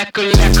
lekker, lekker,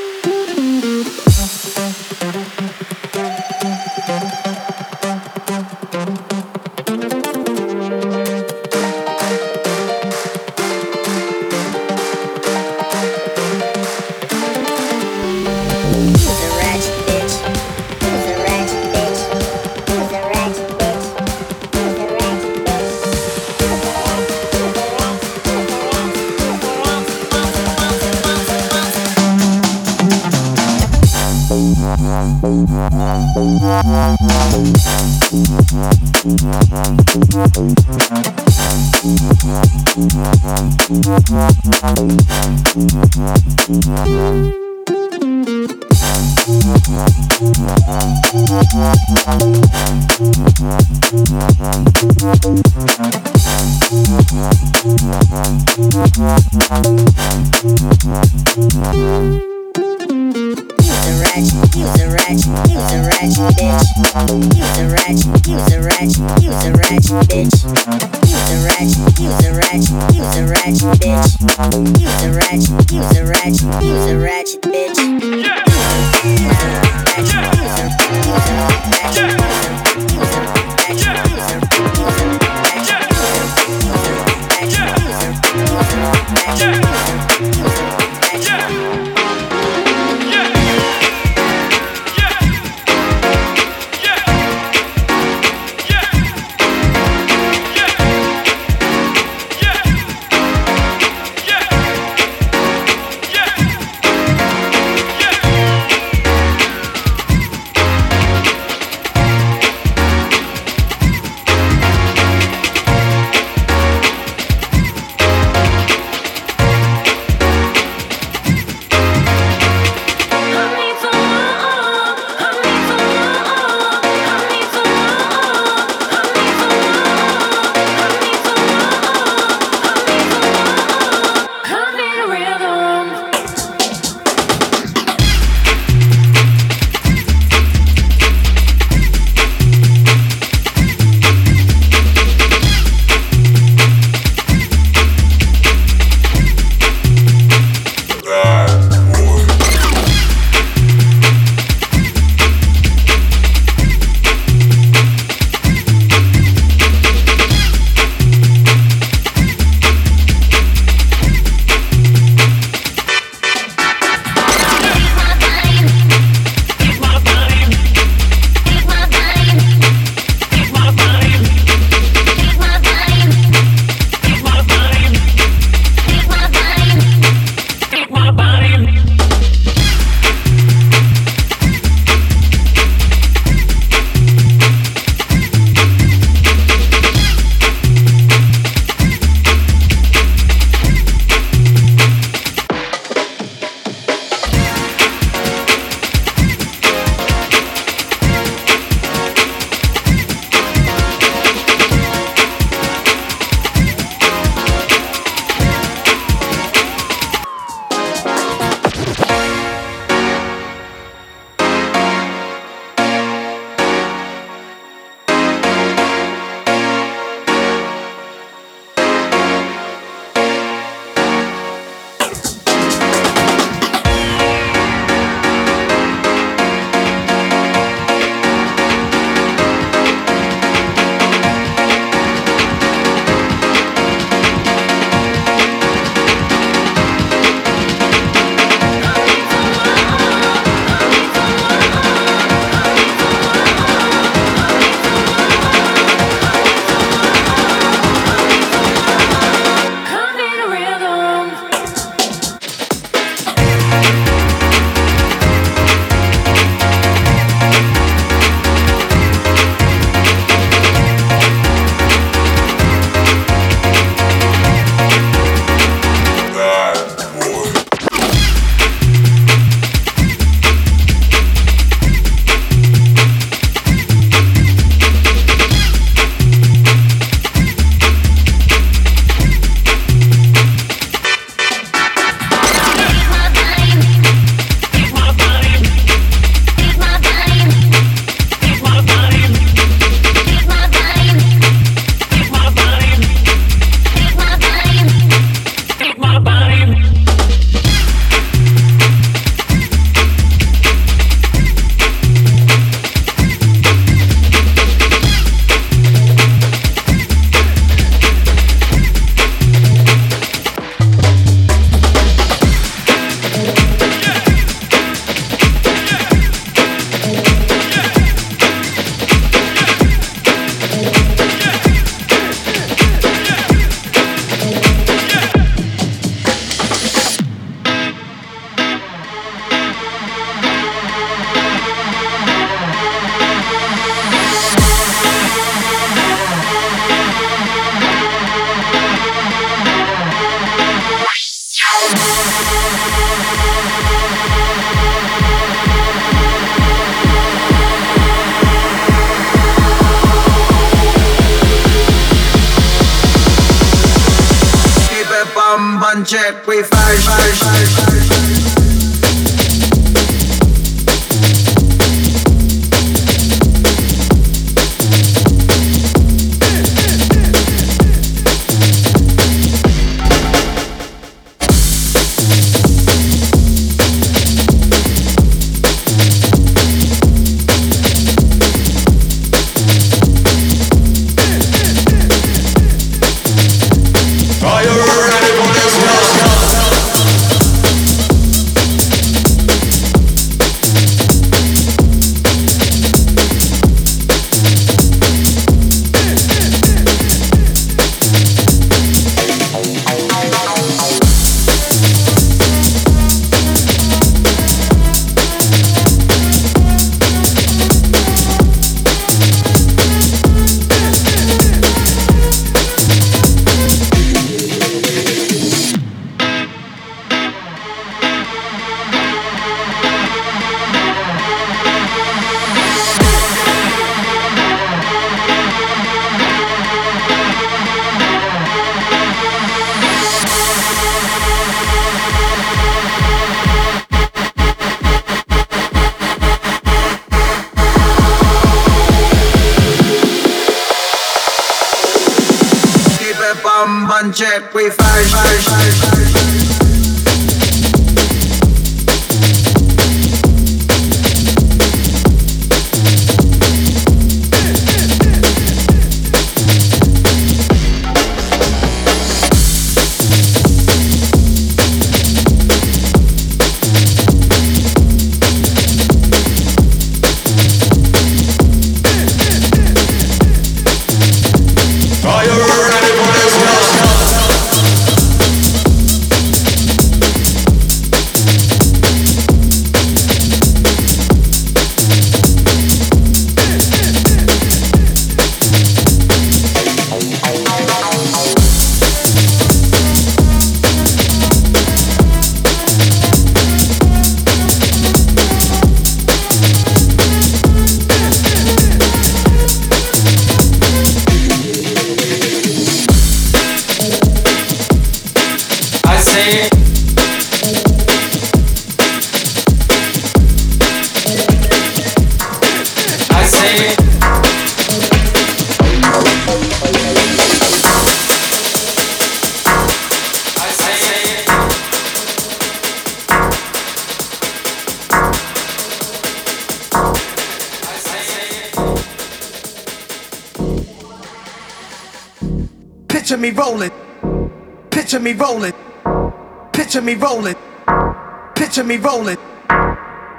Picture me rolling.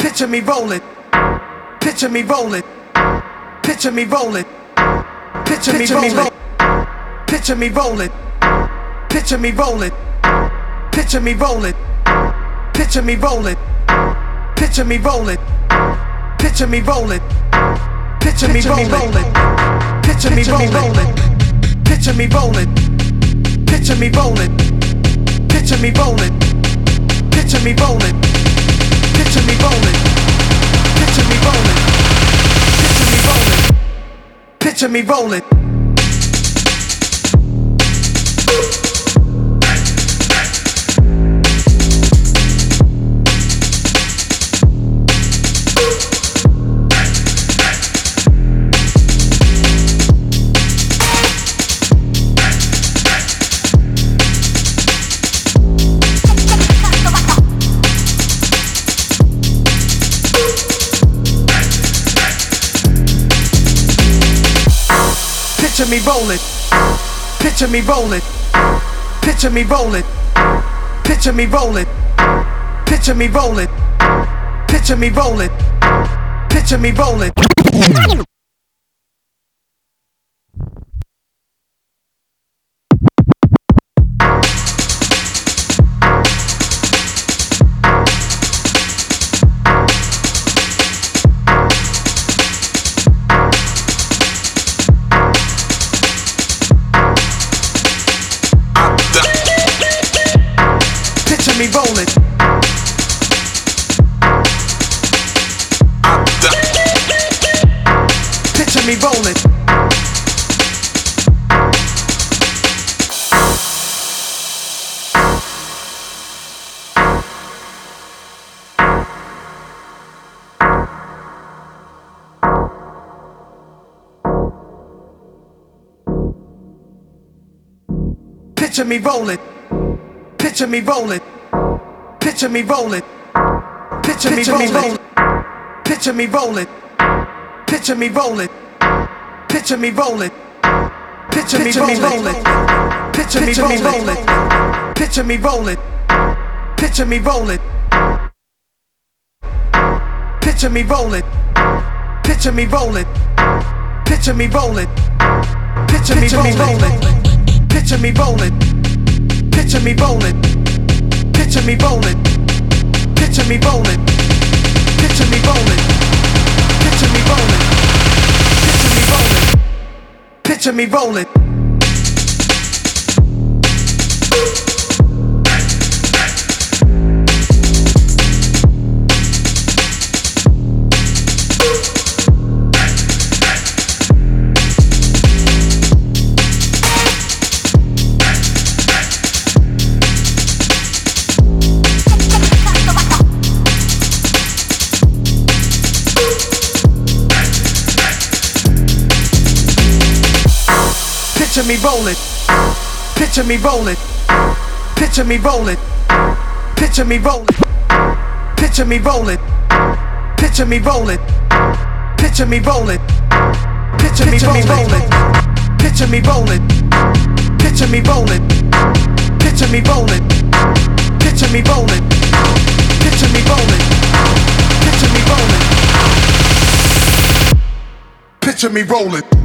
Picture me rolling. Picture me rolling. Picture me rolling. Picture me rolling. Picture me rolling. Picture me rolling. Picture me rolling. Picture me rolling. Picture me rolling. Picture me rolling. Picture me rolling. Picture me rolling. Picture me rolling. Picture me rolling. Picture me rolling. Picture me rolling. Picture me rolling. Rolling. Picture me rolling. Picture me rolling. Picture me rolling. Picture me rolling. Picture me rolling. Picture me rolling. Me rolling. Picture me rolling. Picture me rolling. Picture me rolling. Picture me rolling. Picture me rolling. Picture me rolling. Picture me rolling. Picture me rolling. Picture me rolling. Picture me rolling. Picture me rolling. Picture me rolling. Picture me rolling. Picture me rolling. Picture me rolling. Picture me rolling. Picture me rolling. Picture me rolling. Picture me rolling. Picture me rolling. Picture me rolling. Picture me rolling. Picture me rolling. Picture me rolling. Picture me rolling. Picture me rolling. Picture me rolling. Picture me rolling. Picture me rolling. Picture me rolling. Picture me rolling. Picture me rolling. Picture me rolling. Picture me rolling. Picture me rolling. Picture me rolling. Picture me rolling.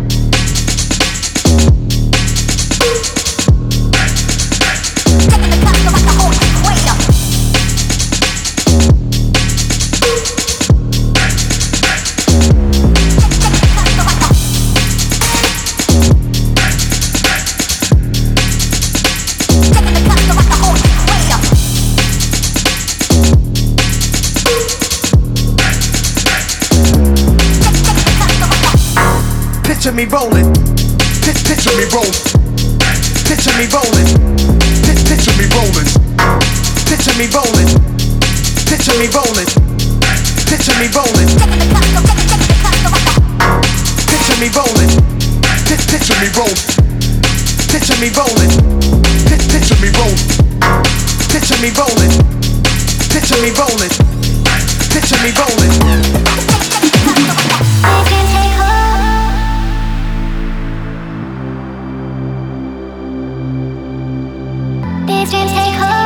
Picture me rolling. Picture me rolling. Picture me rolling. Picture me rolling. Pic- Picture me rolling. Picture me rolling. Picture me rolling. Picture me rolling. Picture me rolling. Picture me rolling. Picture me rolling. Picture me rolling. Picture me rolling. Picture me rolling. Please, take hold.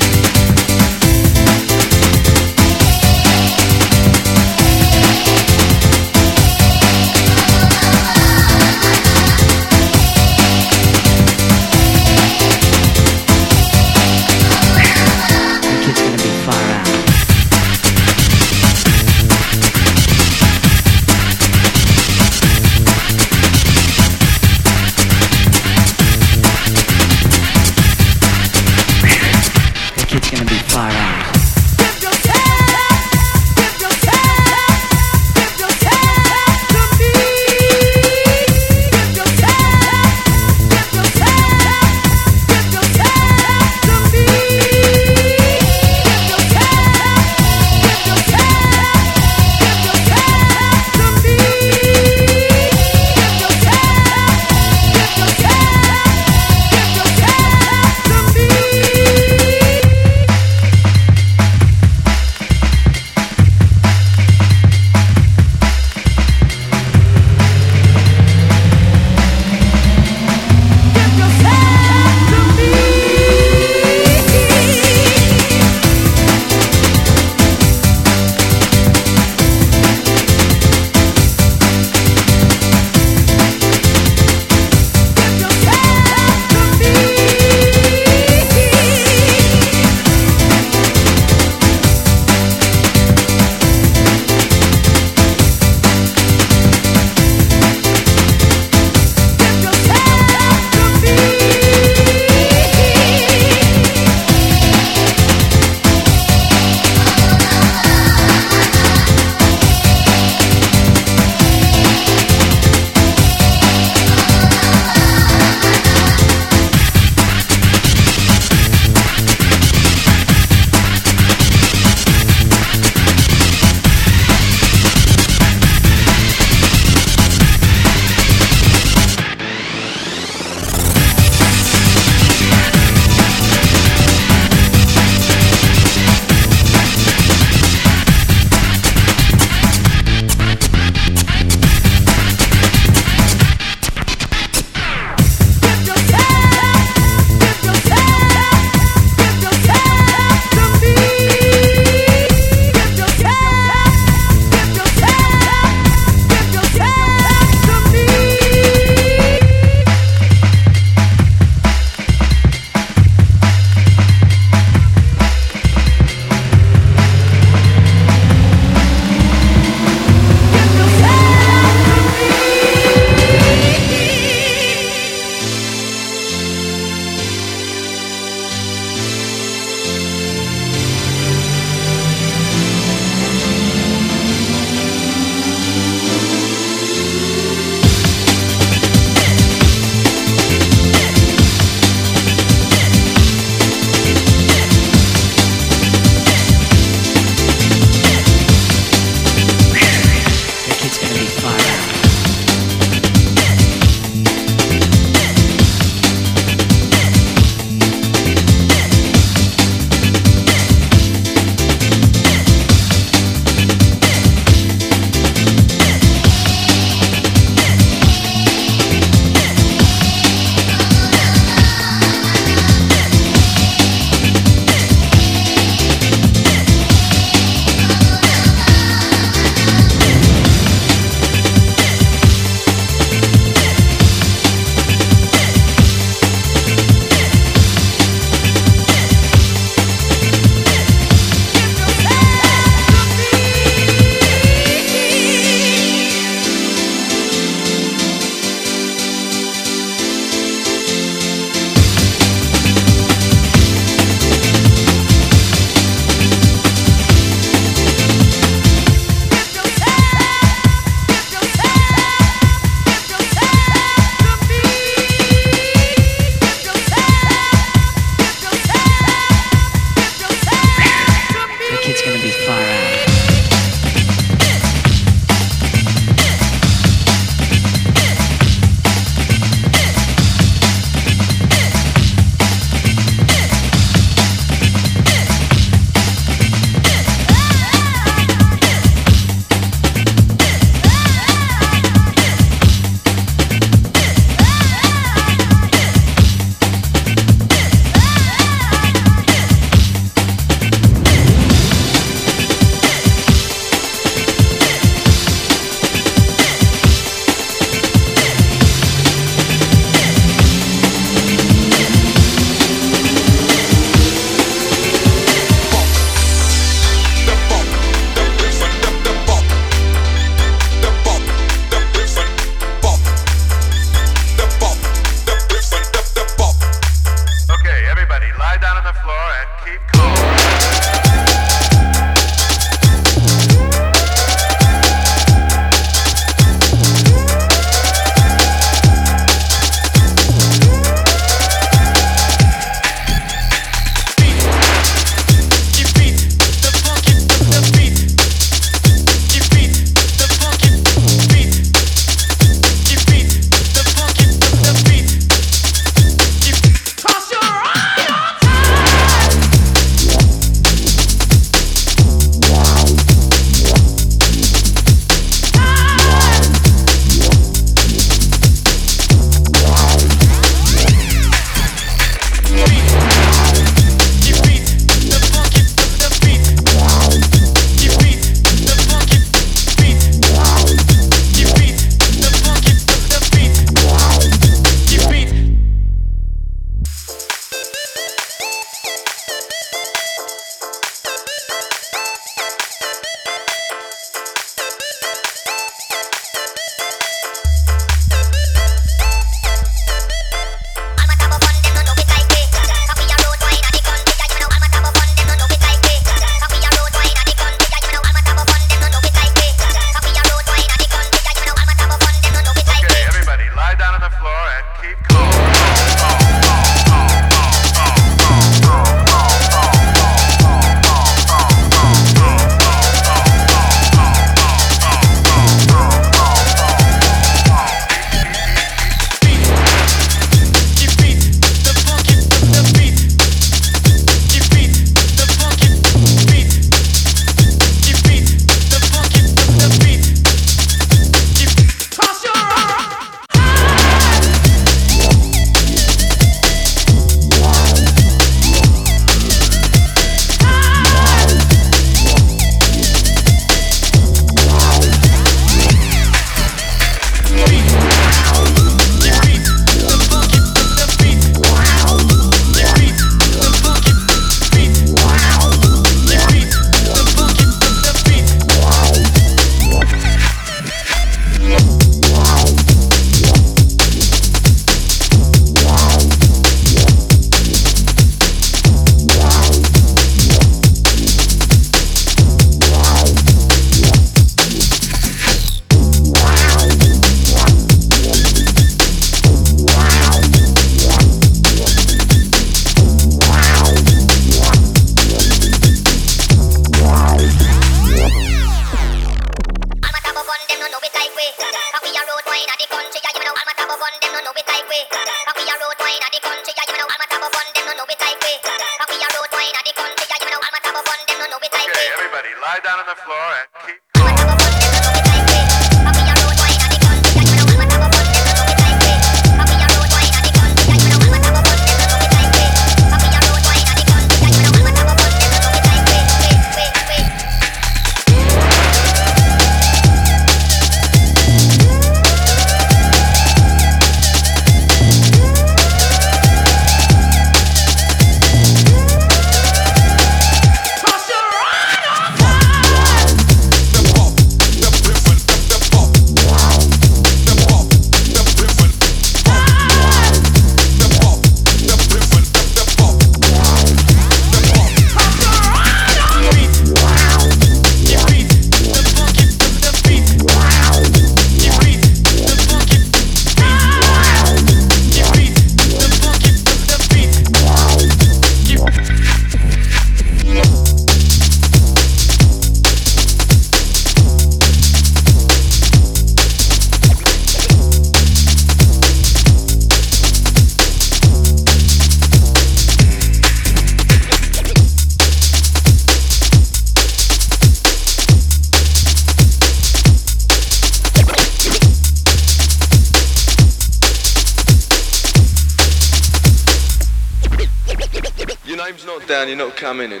Coming in.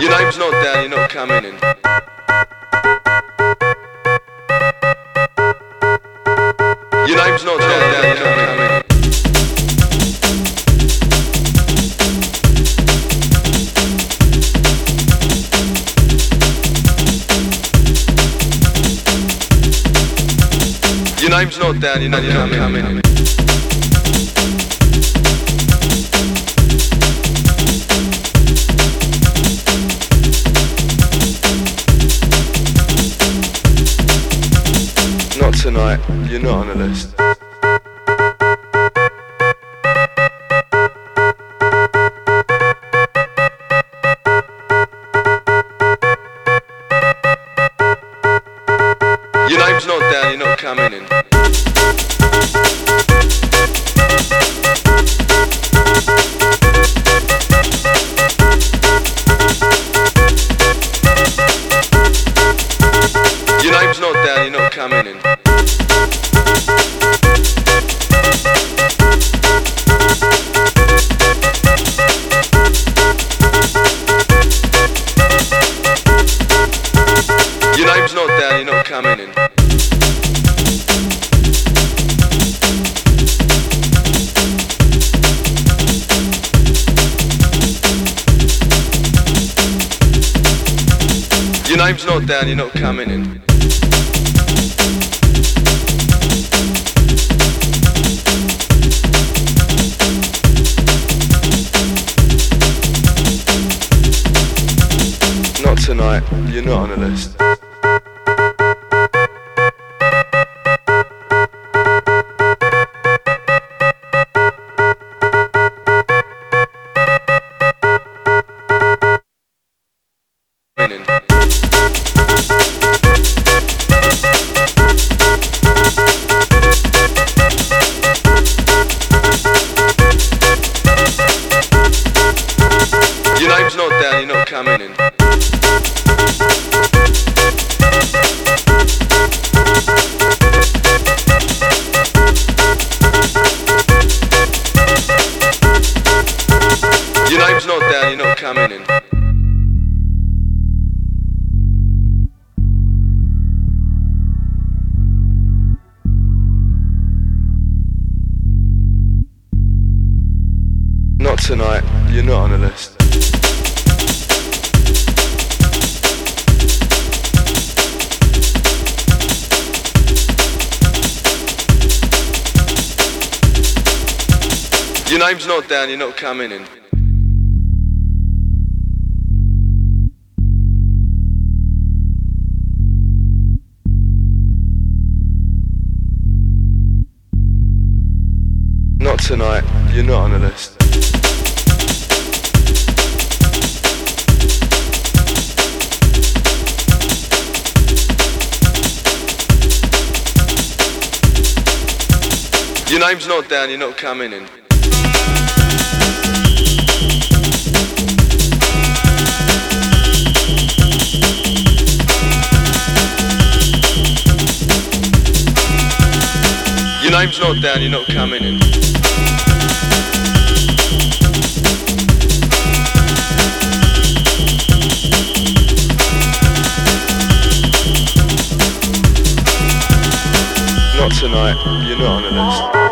Your name's not down, you're not coming in. Your name's not down, down, you're not coming in. Your name's not down, you're not, not coming tonight, you're not on the list. tonight, you're not on the list. Your name's not down, you're not coming in. Your name's not down, you're not coming in. Not tonight, you're not on the list.